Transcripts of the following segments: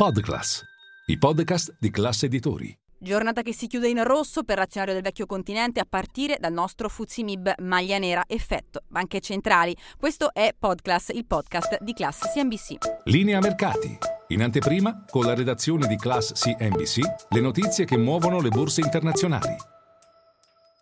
Podclass, i podcast di classe editori. Giornata che si chiude in rosso per l'azionario del vecchio continente a partire dal nostro Fuzimib maglia nera effetto banche centrali. Questo è Podclass, il podcast di Class CNBC. Linea mercati. In anteprima, con la redazione di Class CNBC, le notizie che muovono le borse internazionali.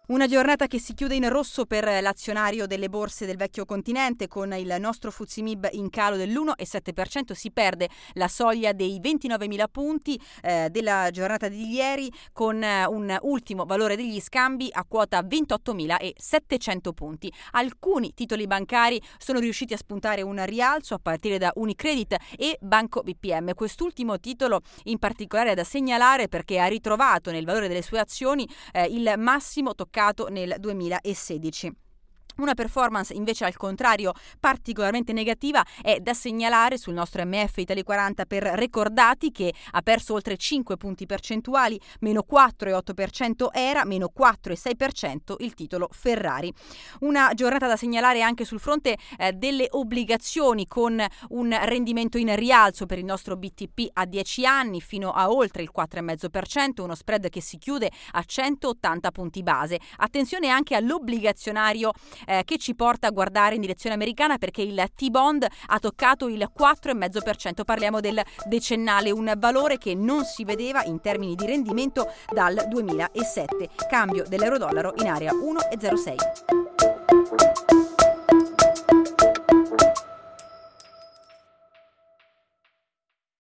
Una giornata che si chiude in rosso per l'azionario delle borse del vecchio continente con il nostro Fuzimib in calo dell'1,7%, si perde la soglia dei 29.000 punti eh, della giornata di ieri con eh, un ultimo valore degli scambi a quota 28.700 punti. Alcuni titoli bancari sono riusciti a spuntare un rialzo a partire da Unicredit e Banco BPM. Quest'ultimo titolo in particolare è da segnalare perché ha ritrovato nel valore delle sue azioni eh, il massimo toccato mercato nel 2016. Una performance invece al contrario particolarmente negativa è da segnalare sul nostro MF Italy 40 per Recordati che ha perso oltre 5 punti percentuali, meno 4,8% era, meno 4,6% il titolo Ferrari. Una giornata da segnalare anche sul fronte eh, delle obbligazioni con un rendimento in rialzo per il nostro BTP a 10 anni fino a oltre il 4,5%, uno spread che si chiude a 180 punti base. Attenzione anche all'obbligazionario eh, che ci porta a guardare in direzione americana perché il T-Bond ha toccato il 4,5%, parliamo del decennale, un valore che non si vedeva in termini di rendimento dal 2007. Cambio dell'euro-dollaro in area 1,06.